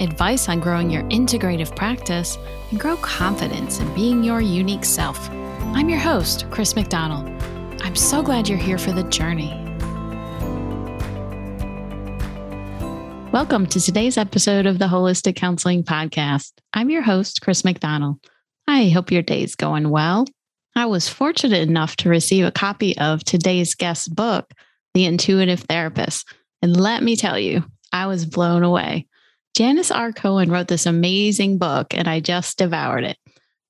advice on growing your integrative practice, and grow confidence in being your unique self. I'm your host, Chris McDonald. I'm so glad you're here for the journey. Welcome to today's episode of the Holistic Counseling Podcast. I'm your host, Chris McDonald. I hope your day's going well. I was fortunate enough to receive a copy of today's guest book, The Intuitive Therapist. And let me tell you, I was blown away. Janis R. Cohen wrote this amazing book, and I just devoured it.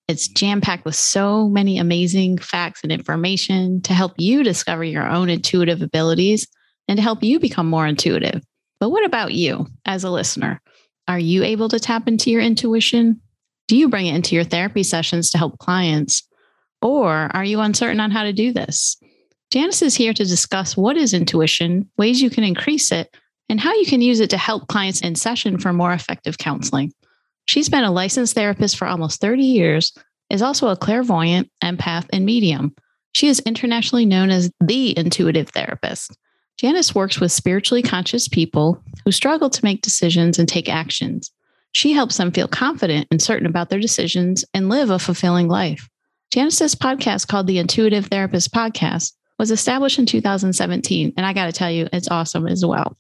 It's mm. jam packed with so many amazing facts and information to help you discover your own intuitive abilities and to help you become more intuitive. But what about you as a listener? Are you able to tap into your intuition? Do you bring it into your therapy sessions to help clients? Or are you uncertain on how to do this? Janis is here to discuss what is intuition, ways you can increase it, and how you can use it to help clients in session for more effective counseling. She's been a licensed therapist for almost 30 years, is also a clairvoyant, empath, and medium. She is internationally known as the intuitive therapist. Janis works with spiritually conscious people who struggle to make decisions and take actions. She helps them feel confident and certain about their decisions and live a fulfilling life. Janis's podcast, called the Intuitive Therapist Podcast, was established in 2017, and I got to tell you, it's awesome as well.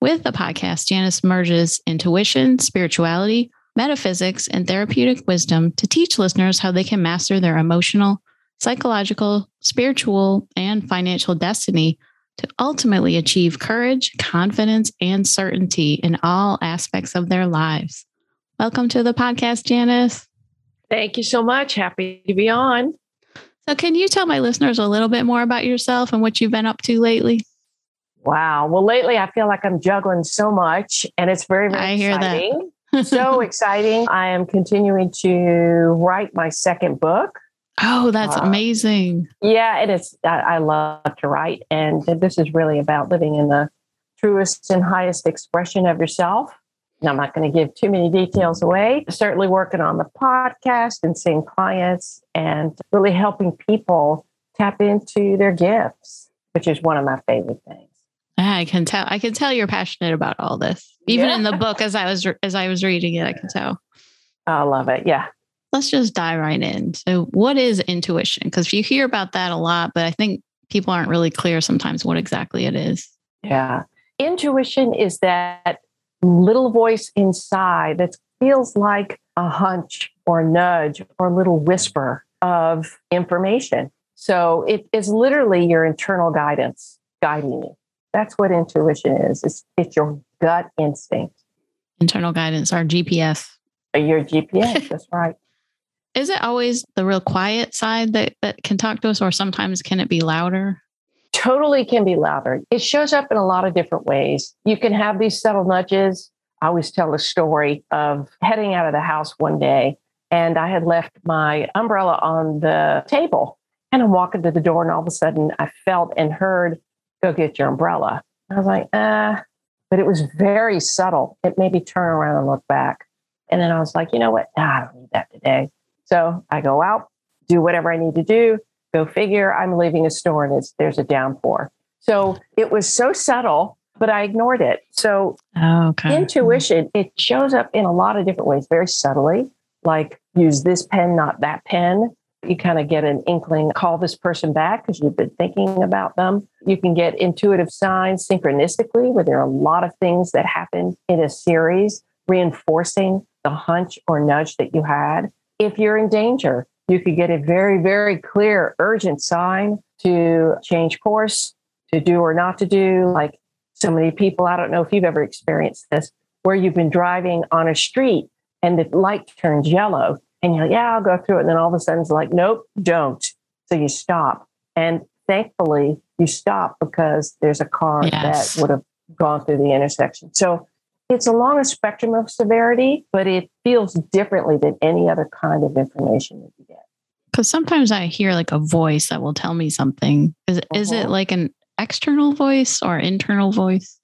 With the podcast, Janis merges intuition, spirituality, metaphysics, and therapeutic wisdom to teach listeners how they can master their emotional, psychological, spiritual, and financial destiny to ultimately achieve courage, confidence, and certainty in all aspects of their lives. Welcome to the podcast, Janis. Thank you so much. Happy to be on. So, can you tell my listeners a little bit more about yourself and what you've been up to lately? Wow. Well, lately I feel like I'm juggling so much and it's very, very I hear exciting. That. so exciting. I am continuing to write my second book. Oh, that's uh, amazing. Yeah, it is. I, I love to write. And this is really about living in the truest and highest expression of yourself. And I'm not going to give too many details away. Certainly working on the podcast and seeing clients and really helping people tap into their gifts, which is one of my favorite things. I can tell. I can tell you're passionate about all this. Even yeah. in the book, as I was as I was reading it, I can tell. I love it. Yeah. Let's just dive right in. So, what is intuition? Because you hear about that a lot, but I think people aren't really clear sometimes what exactly it is. Yeah. Intuition is that little voice inside that feels like a hunch or nudge or a little whisper of information. So it is literally your internal guidance guiding you. That's what intuition is. It's it's your gut instinct. Internal guidance, our GPS. Uh, your GPS, that's right. Is it always the real quiet side that, that can talk to us, or sometimes can it be louder? Totally can be louder. It shows up in a lot of different ways. You can have these subtle nudges. I always tell a story of heading out of the house one day, and I had left my umbrella on the table. And I'm walking to the door, and all of a sudden I felt and heard go get your umbrella. I was like, ah, but it was very subtle. It made me turn around and look back. And then I was like, you know what? Ah, I don't need that today. So I go out, do whatever I need to do. Go figure. I'm leaving a store and it's there's a downpour. So it was so subtle, but I ignored it. So okay. intuition, it shows up in a lot of different ways, very subtly, like use this pen, not that pen you kind of get an inkling, call this person back because you've been thinking about them. You can get intuitive signs synchronistically, where there are a lot of things that happen in a series, reinforcing the hunch or nudge that you had. If you're in danger, you could get a very, very clear, urgent sign to change course, to do or not to do. Like so many people, I don't know if you've ever experienced this, where you've been driving on a street and the light turns yellow and you're like, yeah, I'll go through it. And then all of a sudden it's like, nope, don't. So you stop. And thankfully you stop because there's a car yes. that would have gone through the intersection. So it's along a spectrum of severity, but it feels differently than any other kind of information that you get. Because sometimes I hear like a voice that will tell me something. Is, uh-huh. is it uh-huh. like an external voice or internal voice?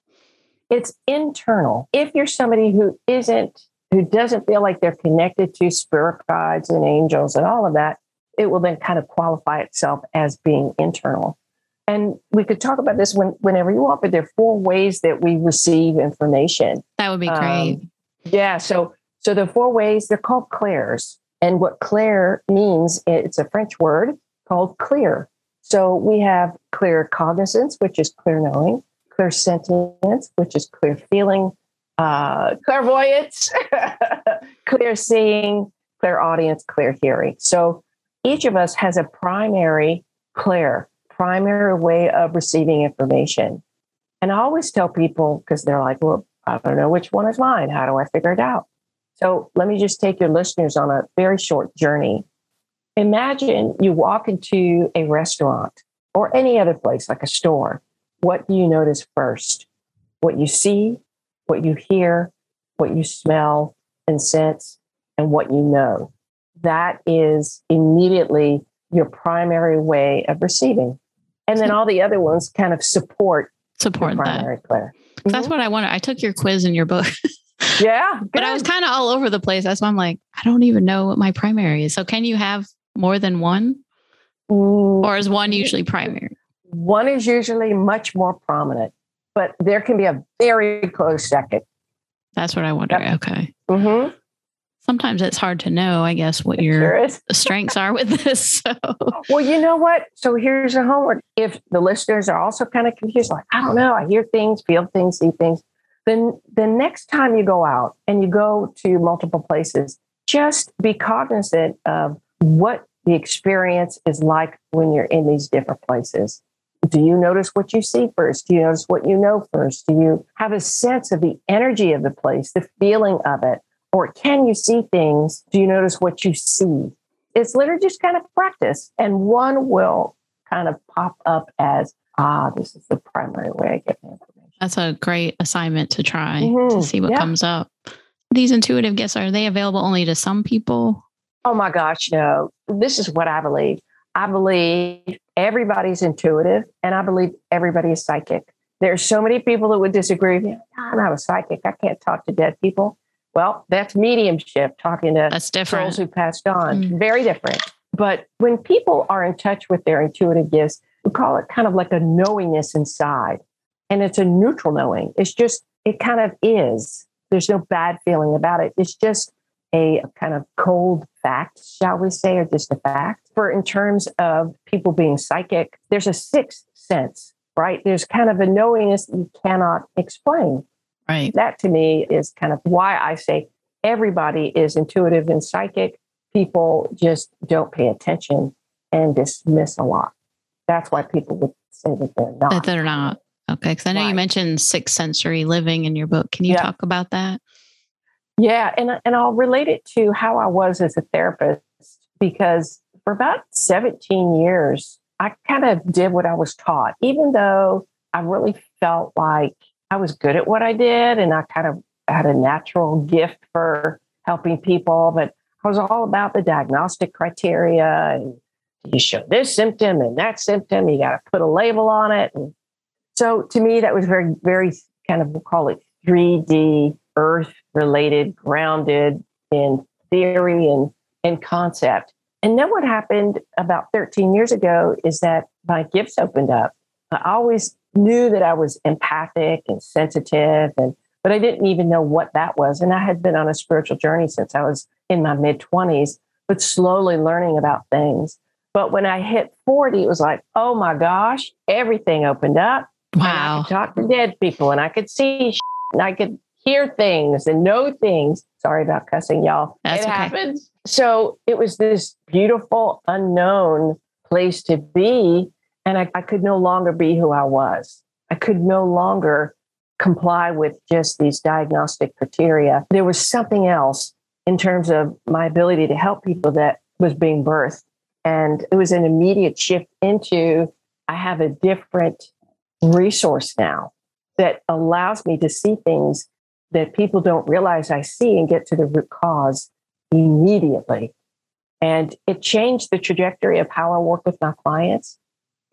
It's internal. If you're somebody who isn't, who doesn't feel like they're connected to spirit guides and angels and all of that, it will then kind of qualify itself as being internal. And we could talk about this when, whenever you want, but there are four ways that we receive information. That would be great. Um, yeah. So, so the four ways they're called clairs. And what clair means, it's a French word called clear. So we have claircognizance, which is clear knowing, clairsentience, which is clear feeling, uh, clairvoyance, clear seeing, clairaudience, clear hearing. So each of us has a primary clear, primary way of receiving information. And I always tell people, because they're like, well, I don't know which one is mine. How do I figure it out? So let me just take your listeners on a very short journey. Imagine you walk into a restaurant or any other place like a store. What do you notice first? What you see, what you hear, what you smell and sense, and what you know. That is immediately your primary way of receiving. And then all the other ones kind of support support primary that. Mm-hmm. That's what I wanted. I took your quiz in your book. yeah. Good. But I was kind of all over the place. That's why I'm like, I don't even know what my primary is. So can you have more than one? Mm. Or is one usually primary? One is usually much more prominent, but there can be a very close second. That's what I wonder. Yep. Okay. Mm-hmm. Sometimes it's hard to know, I guess, what it your sure strengths are with this. So. Well, you know what? So here's a homework. If the listeners are also kind of confused, like, I don't know, I hear things, feel things, see things, then the next time you go out and you go to multiple places, just be cognizant of what the experience is like when you're in these different places. Do you notice what you see first? Do you notice what you know first? Do you have a sense of the energy of the place, the feeling of it? Or can you see things? Do you notice what you see? It's literally just kind of practice, and one will kind of pop up as, ah, this is the primary way I get my information. That's a great assignment to try mm-hmm. to see what yeah. comes up. These intuitive gifts, are they available only to some people? Oh my gosh, no. This is what I believe. I believe everybody's intuitive and I believe everybody is psychic. There's so many people that would disagree with me. I'm not a psychic. I can't talk to dead people. Well, that's mediumship, talking to that's different. souls who passed on. Mm. Very different. But when people are in touch with their intuitive gifts, we call it kind of like a knowingness inside. And it's a neutral knowing. It's just, it kind of is. There's no bad feeling about it. It's just a kind of cold fact, shall we say, or just a fact. For in terms of people being psychic, there's a sixth sense, right? There's kind of a knowingness you cannot explain. Right. That to me is kind of why I say everybody is intuitive and psychic. People just don't pay attention and dismiss a lot. That's why people would say that they're not. That they're not. Okay. Because I know right. you mentioned sixth sensory living in your book. Can you talk about that? Yeah. And, and I'll relate it to how I was as a therapist because for about 17 years, I kind of did what I was taught, even though I really felt like I was good at what I did and I kind of had a natural gift for helping people, but I was all about the diagnostic criteria and you show this symptom and that symptom, you got to put a label on it. And so to me, that was very, very kind of, we'll call it 3D earth related, grounded in theory and, and concept. And then what happened about 13 years ago is that my gifts opened up. I always knew that I was empathic and sensitive and but I didn't even know what that was. And I had been on a spiritual journey since I was in my mid 20s, but slowly learning about things. But when I hit 40, it was like, oh my gosh, everything opened up. Wow. I could talk to dead people and I could see and I could hear things and know things. Sorry about cussing, y'all. That's it okay. happens. So it was this beautiful, unknown place to be and I, I could no longer be who I was. I could no longer comply with just these diagnostic criteria. There was something else in terms of my ability to help people that was being birthed. And it was an immediate shift into I have a different resource now that allows me to see things that people don't realize I see and get to the root cause immediately. And it changed the trajectory of how I work with my clients.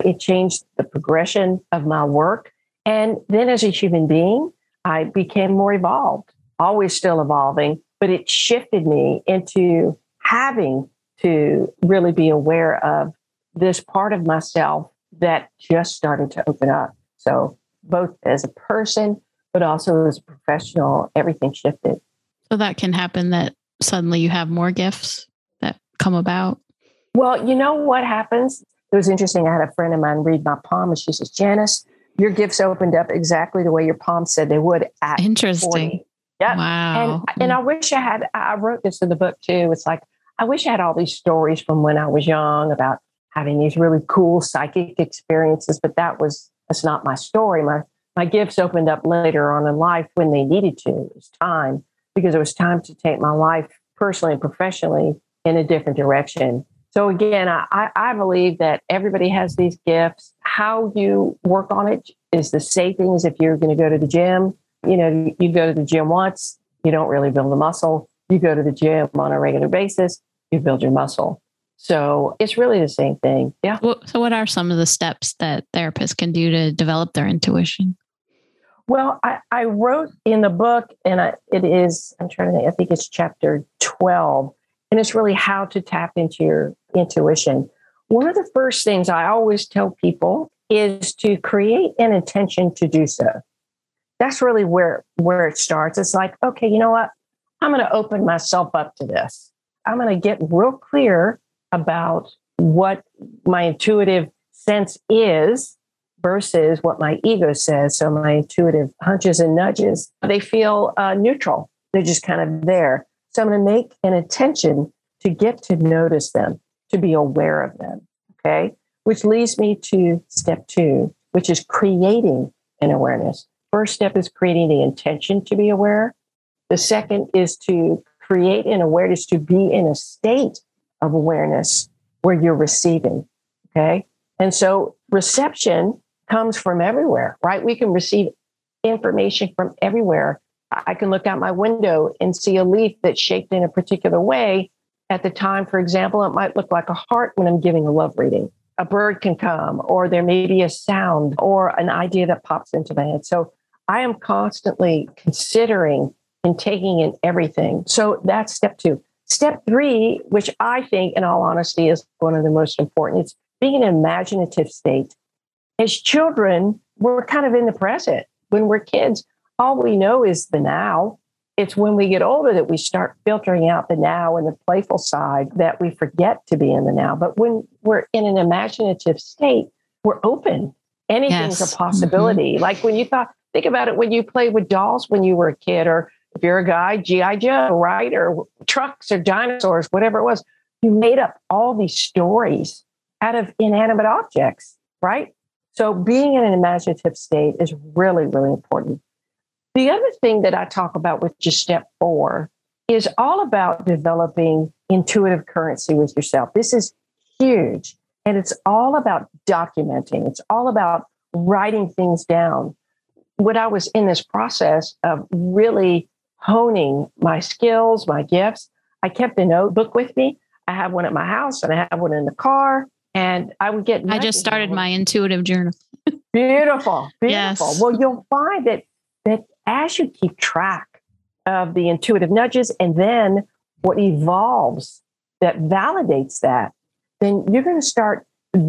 It changed the progression of my work. And then as a human being, I became more evolved, always still evolving, but it shifted me into having to really be aware of this part of myself that just started to open up. So, both as a person, but also as a professional, everything shifted. So, that can happen that suddenly you have more gifts that come about? Well, you know what happens? It was interesting. I had a friend of mine read my palm and she says, Janis, your gifts opened up exactly the way your palm said they would at Interesting. 40. Yeah. Wow. And, and I wish I had, I wrote this in the book too. It's like, I wish I had all these stories from when I was young about having these really cool psychic experiences, but that was, that's not my story. My, my gifts opened up later on in life when they needed to. It was time because it was time to take my life personally and professionally in a different direction. So again, I, I believe that everybody has these gifts. How you work on it is the same thing as if you're going to go to the gym. You know, you go to the gym once, you don't really build the muscle. You go to the gym on a regular basis, you build your muscle. So it's really the same thing. Yeah. So, what are some of the steps that therapists can do to develop their intuition? Well, I, I wrote in the book, and I, it is, I'm trying to think, I think it's chapter 12 and it's really how to tap into your intuition. One of the first things I always tell people is to create an intention to do so. That's really where, where it starts. It's like, okay, you know what? I'm going to open myself up to this. I'm going to get real clear about what my intuitive sense is versus what my ego says. So my intuitive hunches and nudges, they feel uh, neutral. They're just kind of there. So I'm going to make an intention to get to notice them, to be aware of them. Okay. Which leads me to step two, which is creating an awareness. First step is creating the intention to be aware. The second is to create an awareness to be in a state of awareness where you're receiving. Okay. And so reception comes from everywhere, right? We can receive information from everywhere. I can look out my window and see a leaf that's shaped in a particular way. At the time, for example, it might look like a heart when I'm giving a love reading. A bird can come, or there may be a sound or an idea that pops into my head. So I am constantly considering and taking in everything. So that's step two. Step three, which I think, in all honesty, is one of the most important, it's being in an imaginative state. As children, we're kind of in the present. When we're kids, all we know is the now. It's when we get older that we start filtering out the now and the playful side that we forget to be in the now. But when we're in an imaginative state, we're open. Anything's yes. a possibility. Mm-hmm. Like when you thought, think about it when you played with dolls when you were a kid, or if you're a guy, G.I. Joe, right? Or trucks or dinosaurs, whatever it was. You made up all these stories out of inanimate objects, right? So being in an imaginative state is really, really important. The other thing that I talk about with just step four is all about developing intuitive currency with yourself. This is huge. And it's all about documenting, it's all about writing things down. When I was in this process of really honing my skills, my gifts, I kept a notebook with me. I have one at my house and I have one in the car. And I would get. I just started my intuitive journal. beautiful, beautiful. Yes. Well, you'll find that that as you keep track of the intuitive nudges and then what evolves that validates that, then you're going to start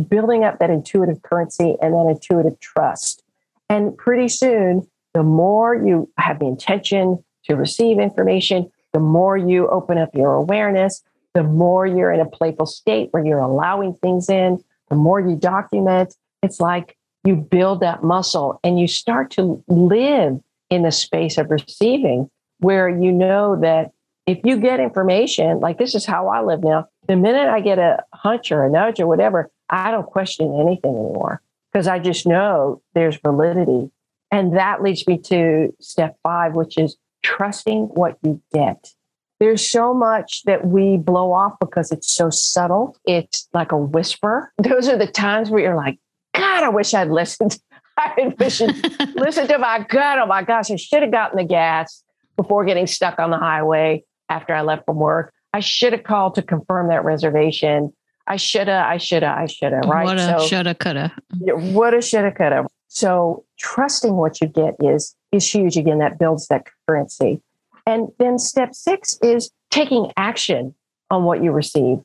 building up that intuitive currency and that intuitive trust. And pretty soon, the more you have the intention to receive information, the more you open up your awareness, the more you're in a playful state where you're allowing things in, the more you document. It's like you build that muscle and you start to live in the space of receiving where you know that if you get information, like this is how I live now, the minute I get a hunch or a nudge or whatever, I don't question anything anymore because I just know there's validity. And that leads me to step five, which is trusting what you get. There's so much that we blow off because it's so subtle. It's like a whisper. Those are the times where you're like, God, I wish I'd listened. I wish I'd listened to my gut. Oh my gosh, I should have gotten the gas before getting stuck on the highway after I left from work. I should have called to confirm that reservation. I shoulda, I shoulda, I shoulda, right? Woulda, so, shoulda, coulda. Woulda, shoulda, coulda. So trusting what you get is is huge. Again, that builds that currency. And then step six is taking action on what you receive.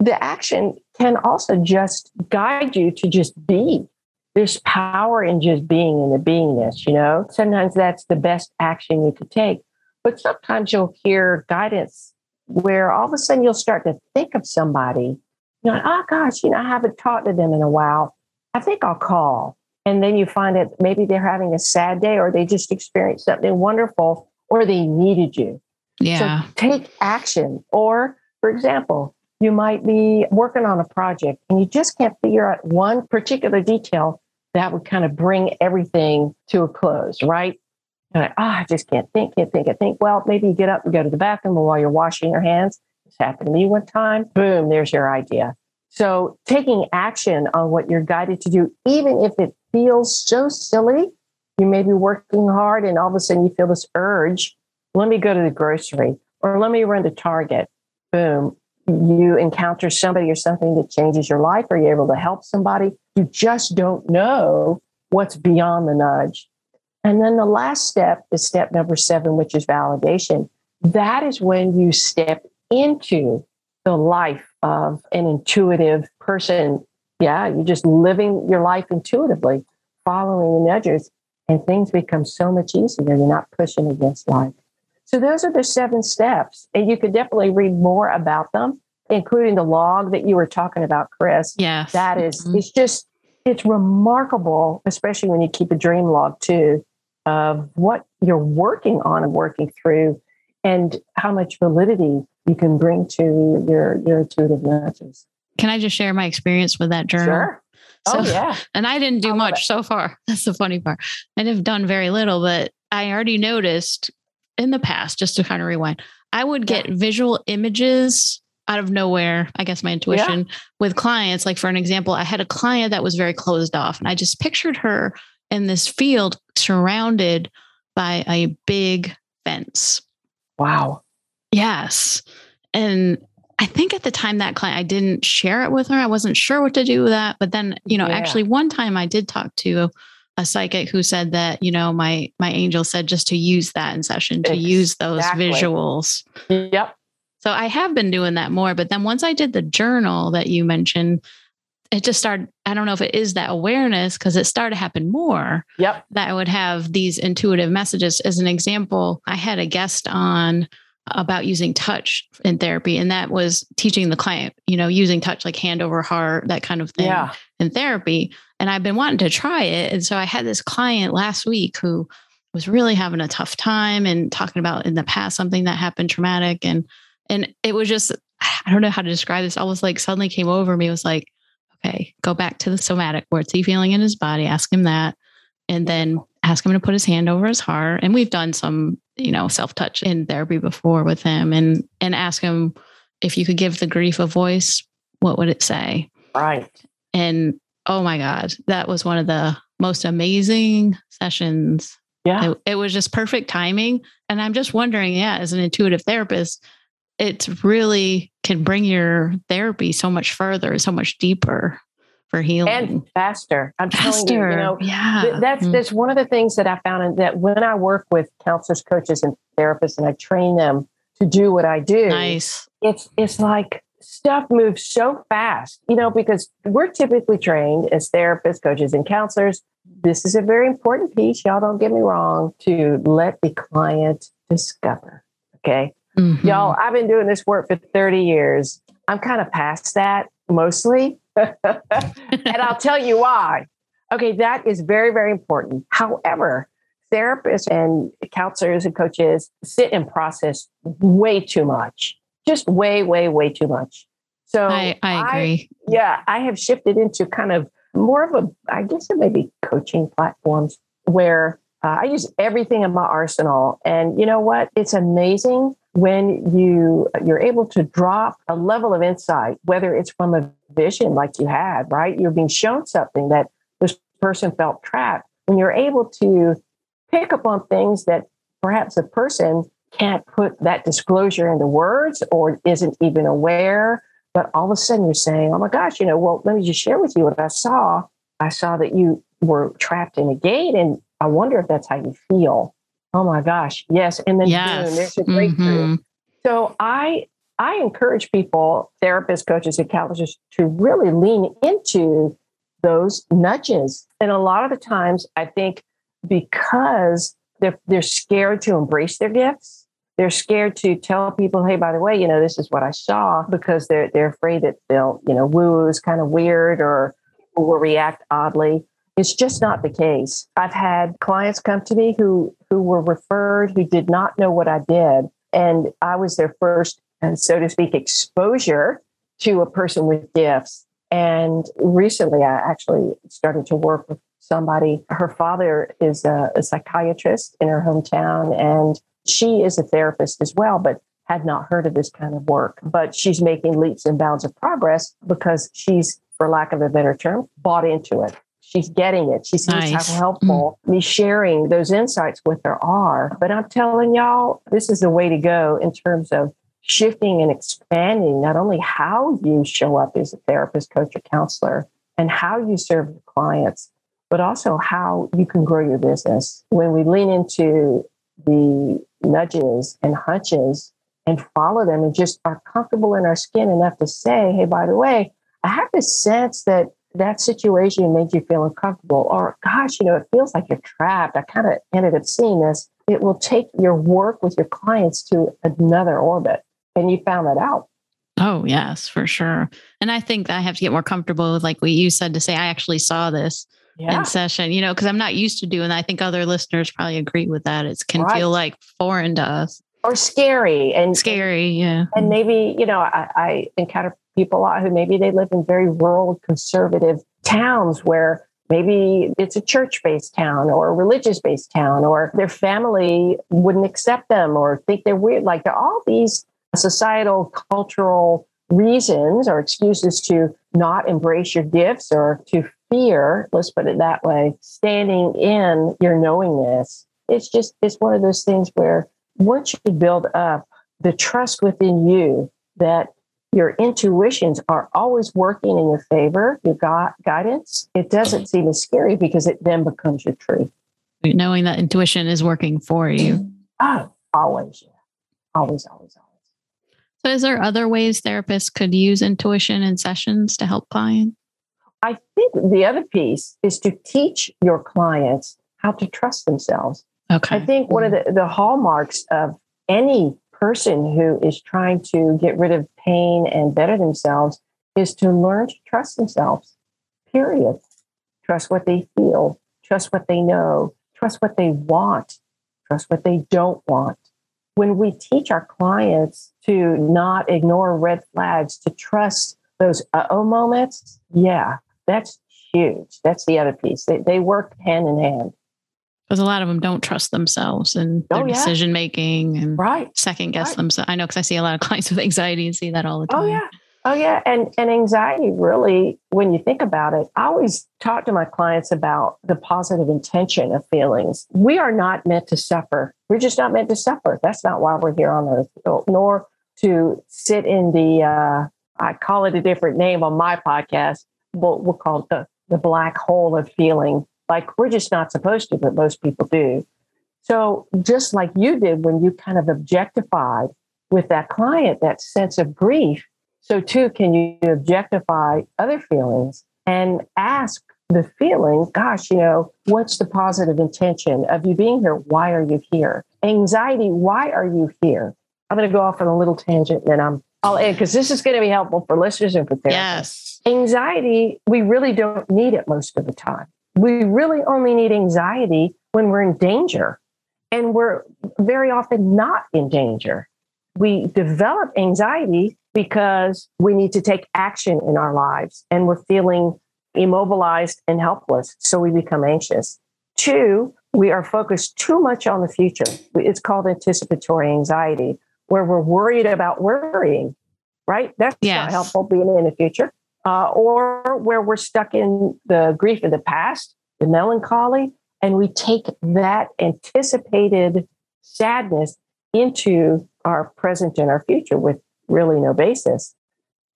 The action can also just guide you to just be. There's power in just being in the beingness, you know? Sometimes that's the best action you could take. But sometimes you'll hear guidance where all of a sudden you'll start to think of somebody. You're like, oh gosh, you know, I haven't talked to them in a while. I think I'll call. And then you find that maybe they're having a sad day or they just experienced something wonderful or they needed you. Yeah. So take action. Or, for example, you might be working on a project and you just can't figure out one particular detail that would kind of bring everything to a close, right? And like, oh, ah, I just can't think, can't think, can't think. Well, maybe you get up and go to the bathroom while you're washing your hands. This happened to me one time. Boom, there's your idea. So taking action on what you're guided to do, even if it feels so silly, you may be working hard and all of a sudden you feel this urge. Let me go to the grocery or let me run to Target. Boom. You encounter somebody or something that changes your life, or you're able to help somebody. You just don't know what's beyond the nudge. And then the last step is step number seven, which is validation. That is when you step into the life of an intuitive person. Yeah, you're just living your life intuitively, following the nudges, and things become so much easier. You're not pushing against life. So those are the seven steps. And you could definitely read more about them, including the log that you were talking about, Chris. Yeah. That is, mm-hmm. it's just, it's remarkable, especially when you keep a dream log too, of what you're working on and working through and how much validity you can bring to your your intuitive nudges. Can I just share my experience with that journal? Sure. Oh, so, yeah. And I didn't do much so far. That's the funny part. I have done very little, but I already noticed in the past, just to kind of rewind, I would get yeah. visual images out of nowhere. I guess my intuition yeah. with clients. Like, for an example, I had a client that was very closed off, and I just pictured her in this field surrounded by a big fence. Wow. Yes. And I think at the time that client, I didn't share it with her. I wasn't sure what to do with that. But then, you know, yeah. actually one time I did talk to a psychic who said that, you know, my my angel said just to use that in session, to exactly. use those visuals. Yep. So I have been doing that more. But then once I did the journal that you mentioned, it just started i don't know if it is that awareness because it started to happen more yep that i would have these intuitive messages as an example i had a guest on about using touch in therapy and that was teaching the client you know using touch like hand over heart that kind of thing yeah. in therapy and i've been wanting to try it and so i had this client last week who was really having a tough time and talking about in the past something that happened traumatic and and it was just i don't know how to describe this almost like suddenly came over me it was like okay, go back to the somatic. What's he feeling in his body? Ask him that. And then ask him to put his hand over his heart. And we've done some, you know, self-touch in therapy before with him and and ask him if you could give the grief a voice, what would it say? Right. And oh my God, that was one of the most amazing sessions. Yeah. It, it was just perfect timing. And I'm just wondering, yeah, as an intuitive therapist, it's really can bring your therapy so much further, so much deeper for healing and faster. I'm faster. telling you, you know, yeah. that's mm-hmm. that's one of the things that I found that when I work with counselors, coaches, and therapists, and I train them to do what I do, nice. It's it's like stuff moves so fast, you know, because we're typically trained as therapists, coaches, and counselors. This is a very important piece. Y'all don't get me wrong to let the client discover. Okay. Mm-hmm. Y'all, I've been doing this work for 30 years. I'm kind of past that mostly. and I'll tell you why. Okay, that is very, very important. However, therapists and counselors and coaches sit and process way too much, just way, way, way too much. So I, I agree. I, yeah, I have shifted into kind of more of a, I guess it may be coaching platforms where uh, I use everything in my arsenal. And you know what? It's amazing when you you're able to drop a level of insight whether it's from a vision like you had right you're being shown something that this person felt trapped when you're able to pick up on things that perhaps a person can't put that disclosure into words or isn't even aware. But all of a sudden you're saying, oh my gosh, you know, well, let me just share with you what I saw. I saw that you were trapped in a gate and I wonder if that's how you feel. Oh my gosh. Yes. And then yes. boom, there's a breakthrough. Mm-hmm. So I I encourage people, therapists, coaches, and counselors to really lean into those nudges. And a lot of the times I think because they're they're scared to embrace their gifts. They're scared to tell people, hey, by the way, you know, this is what I saw because they're they're afraid that they'll, you know, woo is kind of weird or will react oddly. It's just not the case. I've had clients come to me who who were referred who did not know what I did, and I was their first and so to speak exposure to a person with gifts. And recently, I actually started to work with somebody. Her father is a, a psychiatrist in her hometown, and she is a therapist as well, but had not heard of this kind of work. But she's making leaps and bounds of progress because she's, for lack of a better term, bought into it she's getting it. She sees nice. how helpful mm. me sharing those insights with her are. But I'm telling y'all, this is the way to go in terms of shifting and expanding not only how you show up as a therapist, coach, or counselor and how you serve your clients, but also how you can grow your business. When we lean into the nudges and hunches and follow them and just are comfortable in our skin enough to say, hey, by the way, I have this sense that that situation made you feel uncomfortable, or gosh, you know, it feels like you're trapped. I kind of ended up seeing this. It will take your work with your clients to another orbit. And you found that out. Oh, yes, for sure. And I think I have to get more comfortable with, like what you said, to say, I actually saw this yeah. in session, you know, because I'm not used to doing that. I think other listeners probably agree with that. It can right. feel like foreign to us or scary and scary. Yeah. And maybe, you know, I, I encounter people lot who maybe they live in very rural conservative towns where maybe it's a church based town or a religious based town or their family wouldn't accept them or think they're weird. Like there are all these societal cultural reasons or excuses to not embrace your gifts or to fear let's put it that way standing in your knowingness. It's just it's one of those things where once you build up the trust within you that your intuitions are always working in your favor, your gu- guidance, it doesn't seem as scary because it then becomes your truth. Knowing that intuition is working for you. Oh, always. Yeah. Always, always, always. So, is there other ways therapists could use intuition in sessions to help clients? I think the other piece is to teach your clients how to trust themselves. Okay. I think one of the, the hallmarks of any person who is trying to get rid of pain and better themselves is to learn to trust themselves, period. Trust what they feel, trust what they know, trust what they want, trust what they don't want. When we teach our clients to not ignore red flags, to trust those uh oh moments, yeah, that's huge. That's the other piece. They, they work hand in hand because a lot of them don't trust themselves and their oh, yeah. decision making and right. second guess right. themselves. I know because I see a lot of clients with anxiety and see that all the oh, time. Oh yeah. Oh yeah. And and anxiety really, when you think about it, I always talk to my clients about the positive intention of feelings. We are not meant to suffer. We're just not meant to suffer. That's not why we're here on earth, nor to sit in the uh, I call it a different name on my podcast. We'll, we'll call it the, the black hole of feeling like we're just not supposed to, but most people do. So just like you did when you kind of objectified with that client, that sense of grief, so too can you objectify other feelings and ask the feeling, gosh, you know, what's the positive intention of you being here? Why are you here? Anxiety, why are you here? I'm going to go off on a little tangent and then I'm I'll end because this is going to be helpful for listeners and for therapists. Yes. Anxiety, we really don't need it most of the time. We really only need anxiety when we're in danger. And we're very often not in danger. We develop anxiety because we need to take action in our lives and we're feeling immobilized and helpless. So we become anxious. Two, we are focused too much on the future. It's called anticipatory anxiety, where we're worried about worrying, right? That's yes. not helpful being in the future uh, or where we're stuck in the grief of the past, the melancholy, and we take that anticipated sadness into our present and our future with really no basis.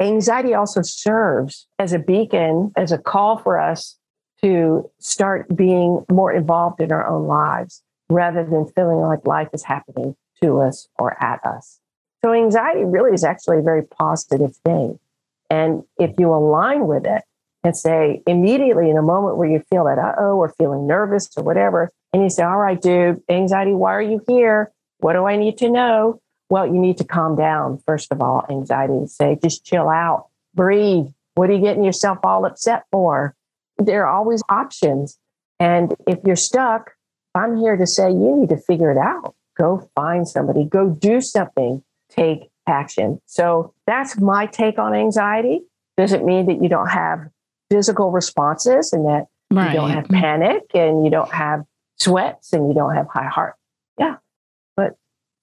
Anxiety also serves as a beacon, as a call for us to start being more involved in our own lives rather than feeling like life is happening to us or at us. So, anxiety really is actually a very positive thing. And if you align with it and say immediately in a moment where you feel that, uh oh, or feeling nervous or whatever, and you say, all right, dude, anxiety, why are you here? What do I need to know? Well, you need to calm down, first of all, anxiety. Say, just chill out, breathe. What are you getting yourself all upset for? There are always options. And if you're stuck, I'm here to say you need to figure it out. Go find somebody, go do something, take action. So that's my take on anxiety. Doesn't mean that you don't have physical responses and that right. you don't have panic and you don't have sweats and you don't have high heart. Yeah. But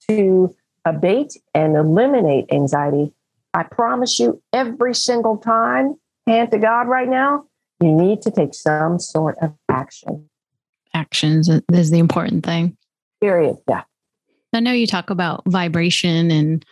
to abate and eliminate anxiety, I promise you every single time, hand to God right now, you need to take some sort of action. Actions is the important thing. Period. Yeah. I know you talk about vibration and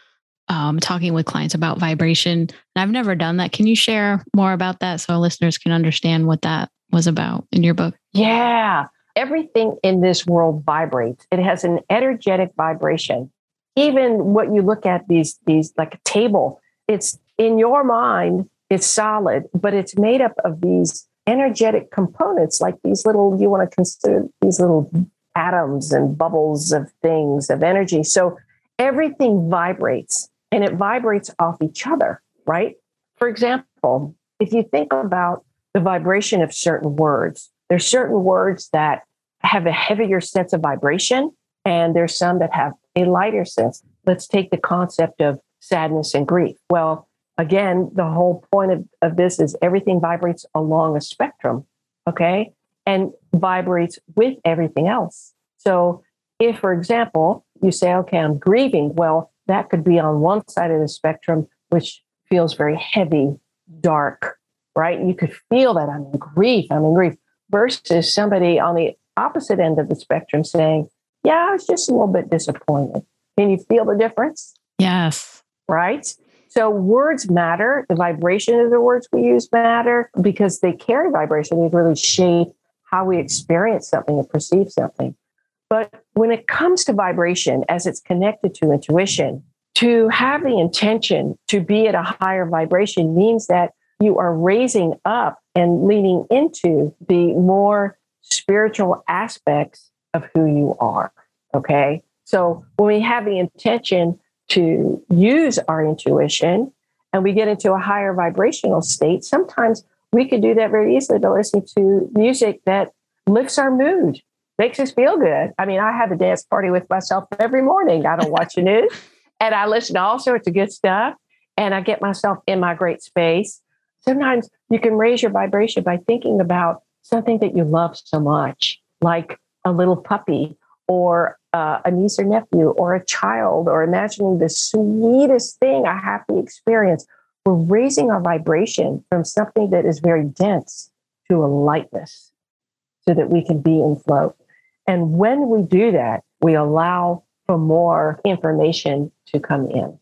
um, talking with clients about vibration. And I've never done that. Can you share more about that so our listeners can understand what that was about in your book? Yeah. Everything in this world vibrates. It has an energetic vibration. Even what you look at these these like a table, it's in your mind, it's solid, but it's made up of these energetic components, like these little, you want to consider these little atoms and bubbles of things of energy. So everything vibrates and it vibrates off each other, right? For example, if you think about the vibration of certain words, there's certain words that have a heavier sense of vibration, and there's some that have a lighter sense. Let's take the concept of sadness and grief. Well, again, the whole point of, of this is everything vibrates along a spectrum, okay? And vibrates with everything else. So, if, for example, you say, okay, I'm grieving, well, that could be on one side of the spectrum, which feels very heavy, dark, right? You could feel that I'm in grief, I'm in grief, versus somebody on the opposite end of the spectrum saying, Yeah, I was just a little bit disappointed. Can you feel the difference? Yes. Right? So words matter. The vibration of the words we use matter because they carry vibration. They really shape how we experience something and perceive something. But when it comes to vibration, as it's connected to intuition, to have the intention to be at a higher vibration means that you are raising up and leaning into the more spiritual aspects of who you are. Okay. So when we have the intention to use our intuition and we get into a higher vibrational state, sometimes we could do that very easily by listening to music that lifts our mood makes us feel good. I mean, I have a dance party with myself every morning. I don't watch the news and I listen to all sorts of good stuff and I get myself in my great space. Sometimes you can raise your vibration by thinking about something that you love so much, like a little puppy or uh, a niece or nephew or a child, or imagining the sweetest thing, a happy experience. We're raising our vibration from something that is very dense to a lightness so that we can be in flow. And when we do that, we allow for more information to come in.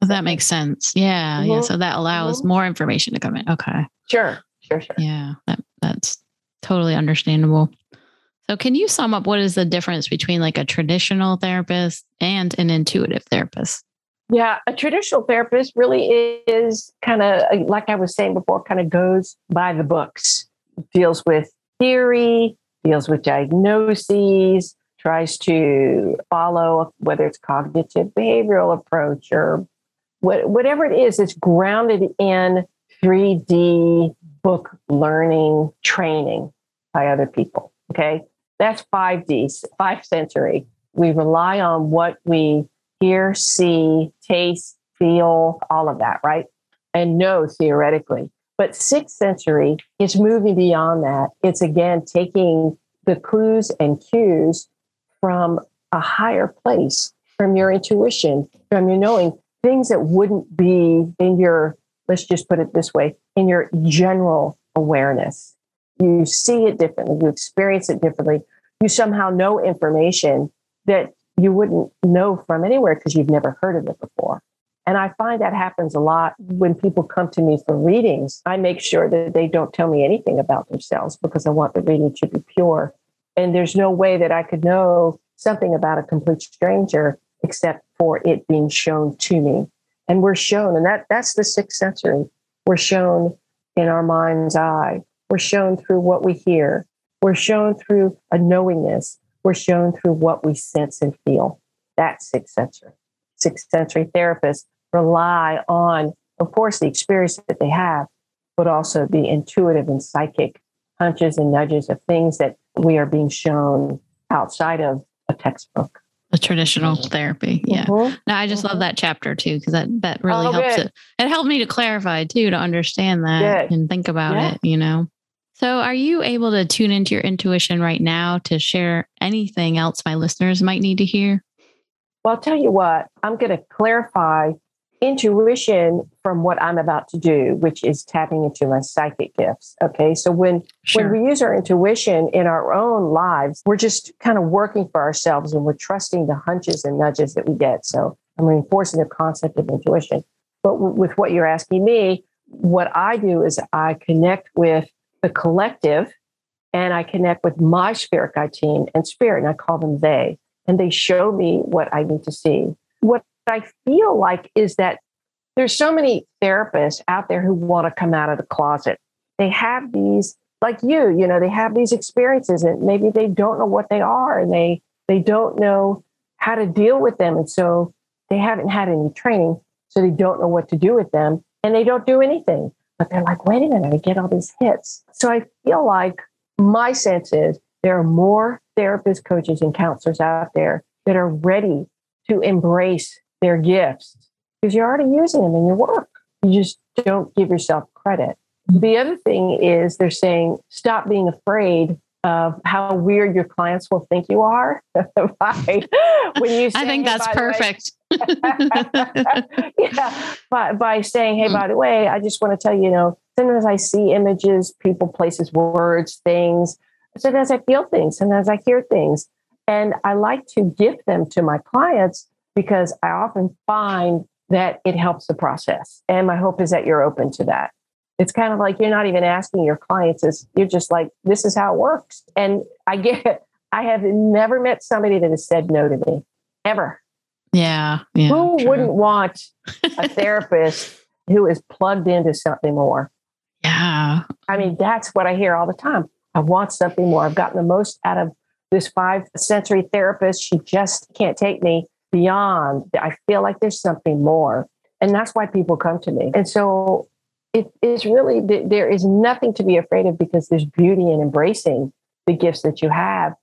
that makes sense. Yeah. Mm-hmm. Yeah. So that allows mm-hmm. more information to come in. Okay. Sure. Sure. Sure. Yeah. That, that's totally understandable. So, can you sum up what is the difference between like a traditional therapist and an intuitive therapist? Yeah, a traditional therapist really is kind of like I was saying before, kind of goes by the books, deals with theory, deals with diagnoses, tries to follow whether it's cognitive behavioral approach or what, whatever it is, it's grounded in 3D book learning training by other people. Okay. That's 5D, five sensory. We rely on what we hear, see, taste, feel, all of that, right? And know theoretically. But sixth sensory is moving beyond that. It's again taking the clues and cues from a higher place, from your intuition, from your knowing, things that wouldn't be in your, let's just put it this way, in your general awareness. You see it differently, you experience it differently. You somehow know information that you wouldn't know from anywhere because you've never heard of it before. And I find that happens a lot when people come to me for readings. I make sure that they don't tell me anything about themselves because I want the reading to be pure. And there's no way that I could know something about a complete stranger except for it being shown to me. And we're shown, and that, that's the sixth sensory. We're shown in our mind's eye. We're shown through what we hear. We're shown through a knowingness. We're shown through what we sense and feel. That's sixth sensory. Sixth sensory therapists rely on, of course, the experience that they have, but also the intuitive and psychic hunches and nudges of things that we are being shown outside of a textbook. The traditional therapy. Yeah. Mm-hmm. No, I just mm-hmm. love that chapter too, because that, that really oh, helps good. it. It helped me to clarify too, to understand that good. and think about yeah. it, you know. So, are you able to tune into your intuition right now to share anything else my listeners might need to hear? Well, I'll tell you what, I'm going to clarify intuition from what I'm about to do, which is tapping into my psychic gifts. Okay. So when sure. when we use our intuition in our own lives, we're just kind of working for ourselves and we're trusting the hunches and nudges that we get. So I'm reinforcing the concept of intuition. But w- with what you're asking me, what I do is I connect with the collective and I connect with my spirit guide team and spirit, and I call them they, and they show me what I need to see. What I feel like is that there's so many therapists out there who want to come out of the closet. They have these, like you, you know, they have these experiences and maybe they don't know what they are and they they don't know how to deal with them. And so they haven't had any training. So they don't know what to do with them and they don't do anything. But they're like, wait a minute, I get all these hits. So I feel like my sense is there are more therapists, coaches, and counselors out there that are ready to embrace their gifts because you're already using them in your work. You just don't give yourself credit. The other thing is they're saying stop being afraid of how weird your clients will think you are. by, when you say, I think that's perfect. yeah, by, by saying, hey, by the way, I just want to tell you, you know, sometimes I see images, people, places, words, things. Sometimes I feel things, sometimes I hear things. And I like to give them to my clients because I often find that it helps the process. And my hope is that you're open to that. It's kind of like you're not even asking your clients, is you're just like, this is how it works. And I get I have never met somebody that has said no to me. Ever. Yeah. yeah who true. wouldn't want a therapist who is plugged into something more? Yeah. I mean, that's what I hear all the time. I want something more. I've gotten the most out of this five sensory therapist. She just can't take me beyond. I feel like there's something more. And that's why people come to me. And so it is really, there is nothing to be afraid of because there's beauty in embracing the gifts that you have.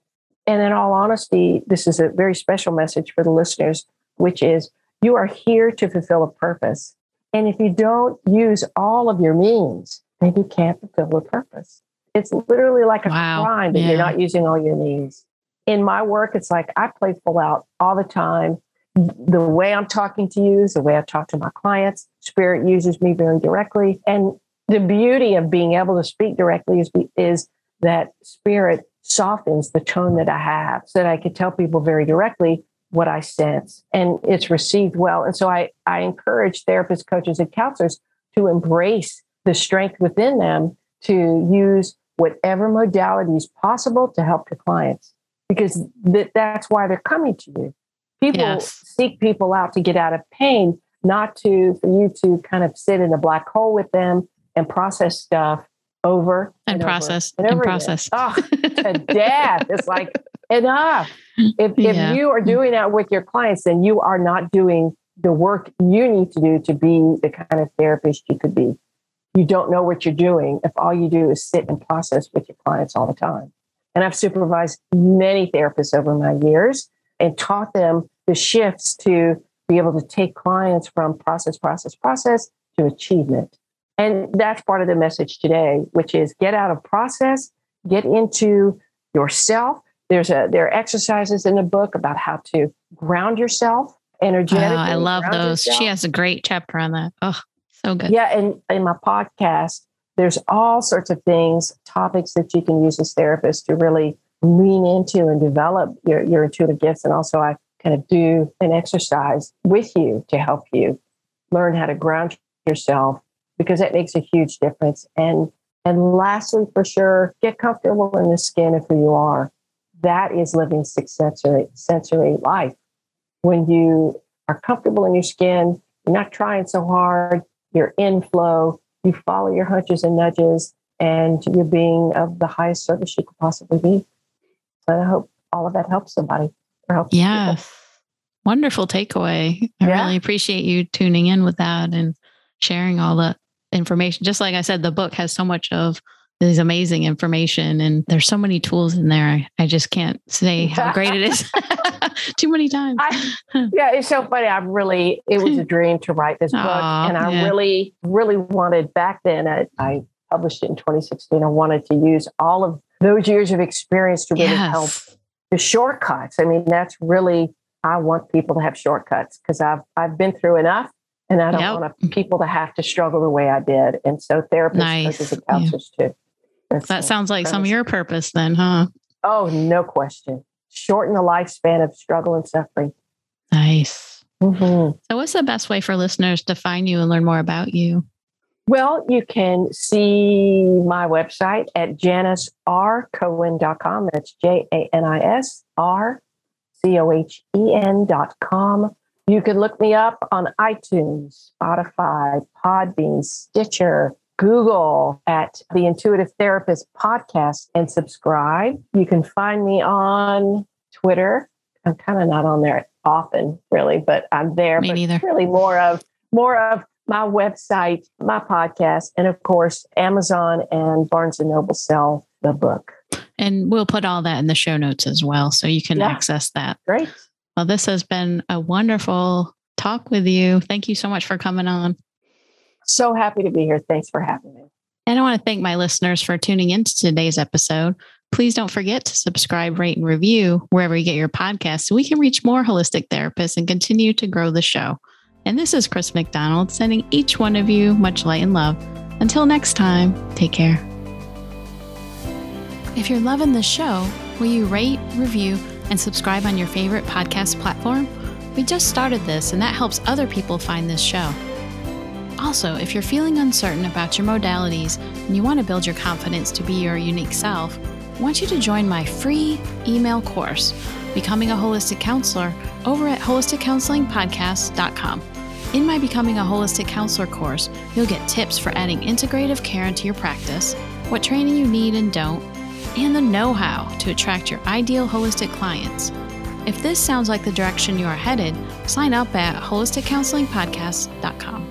And in all honesty, this is a very special message for the listeners, which is you are here to fulfill a purpose. And if you don't use all of your means, then you can't fulfill the purpose. It's literally like a wow. crime that yeah. you're not using all your means in my work, it's like I play full out all the time. The way I'm talking to you is the way I talk to my clients. Spirit uses me very directly. And the beauty of being able to speak directly is, is that spirit softens the tone that I have so that I could tell people very directly what I sense and it's received well. And so I, I encourage therapists, coaches, and counselors to embrace the strength within them to use whatever modality is possible to help your clients because th- that's why they're coming to you. People yes. seek people out to get out of pain, not to for you to kind of sit in a black hole with them and process stuff over and, and process over and, and process. Oh, to death. It's like enough. If yeah. if you are doing that with your clients, then you are not doing the work you need to do to be the kind of therapist you could be. You don't know what you're doing if all you do is sit and process with your clients all the time. And I've supervised many therapists over my years and taught them the shifts to be able to take clients from process, process, process to achievement. And that's part of the message today, which is get out of process, get into yourself. There's a there are exercises in the book about how to ground yourself energetically. Oh, I love those. Yourself. She has a great chapter on that. Oh, so good. Yeah, and in my podcast, there's all sorts of things, topics that you can use as therapists to really lean into and develop your, your intuitive gifts. And also, I kind of do an exercise with you to help you learn how to ground yourself because that makes a huge difference. And and lastly, for sure, get comfortable in the skin of who you are. That is living sixth sensory sensory life. When you are comfortable in your skin, you're not trying so hard, you're in flow, you follow your hunches and nudges, and you're being of the highest service you could possibly be. So I hope all of that helps somebody. Or helps yes. People. Wonderful takeaway. I yeah. really appreciate you tuning in with that and sharing all the information. Just like I said, the book has so much of this amazing information and there's so many tools in there. I, I just can't say how great it is too many times. I, yeah, it's so funny. I really, it was a dream to write this book. Aww, and I yeah. really, really wanted back then, I, I, published it in 2016. I wanted to use all of those years of experience to really yes. help the shortcuts. I mean, that's really, I want people to have shortcuts because I've, I've been through enough and I don't yep. want people to have to struggle the way I did. And so therapists, nice. counselors yeah. too. That's that sounds like some of your purpose then, huh? Oh, no question. Shorten the lifespan of struggle and suffering. Nice. Mm-hmm. So, what's the best way for listeners to find you and learn more about you? Well, you can see my website at janisrcohen.com. That's J A N I S R C O H E N.com. You can look me up on iTunes, Spotify, Podbean, Stitcher, Google at the Intuitive Therapist Podcast and subscribe. You can find me on Twitter. I'm kind of not on there often, really, but I'm there. Me but neither. Really, more of more of my website, my podcast, and of course, Amazon and Barnes and Noble sell the book. And we'll put all that in the show notes as well, so you can yeah. access that. Great. Well, this has been a wonderful talk with you. Thank you so much for coming on. So happy to be here. Thanks for having me. And I want to thank my listeners for tuning into today's episode. Please don't forget to subscribe, rate, and review wherever you get your podcasts so we can reach more holistic therapists and continue to grow the show. And this is Chris McDonald sending each one of you much light and love. Until next time, take care. If you're loving the show, will you rate, review, and subscribe on your favorite podcast platform? We just started this, and that helps other people find this show. Also, if you're feeling uncertain about your modalities and you want to build your confidence to be your unique self, I want you to join my free email course, Becoming a Holistic Counselor, over at holisticcounselingpodcast.com. In my Becoming a Holistic Counselor course, you'll get tips for adding integrative care into your practice, what training you need and don't, and the know how to attract your ideal holistic clients. If this sounds like the direction you are headed, sign up at holisticcounselingpodcast.com.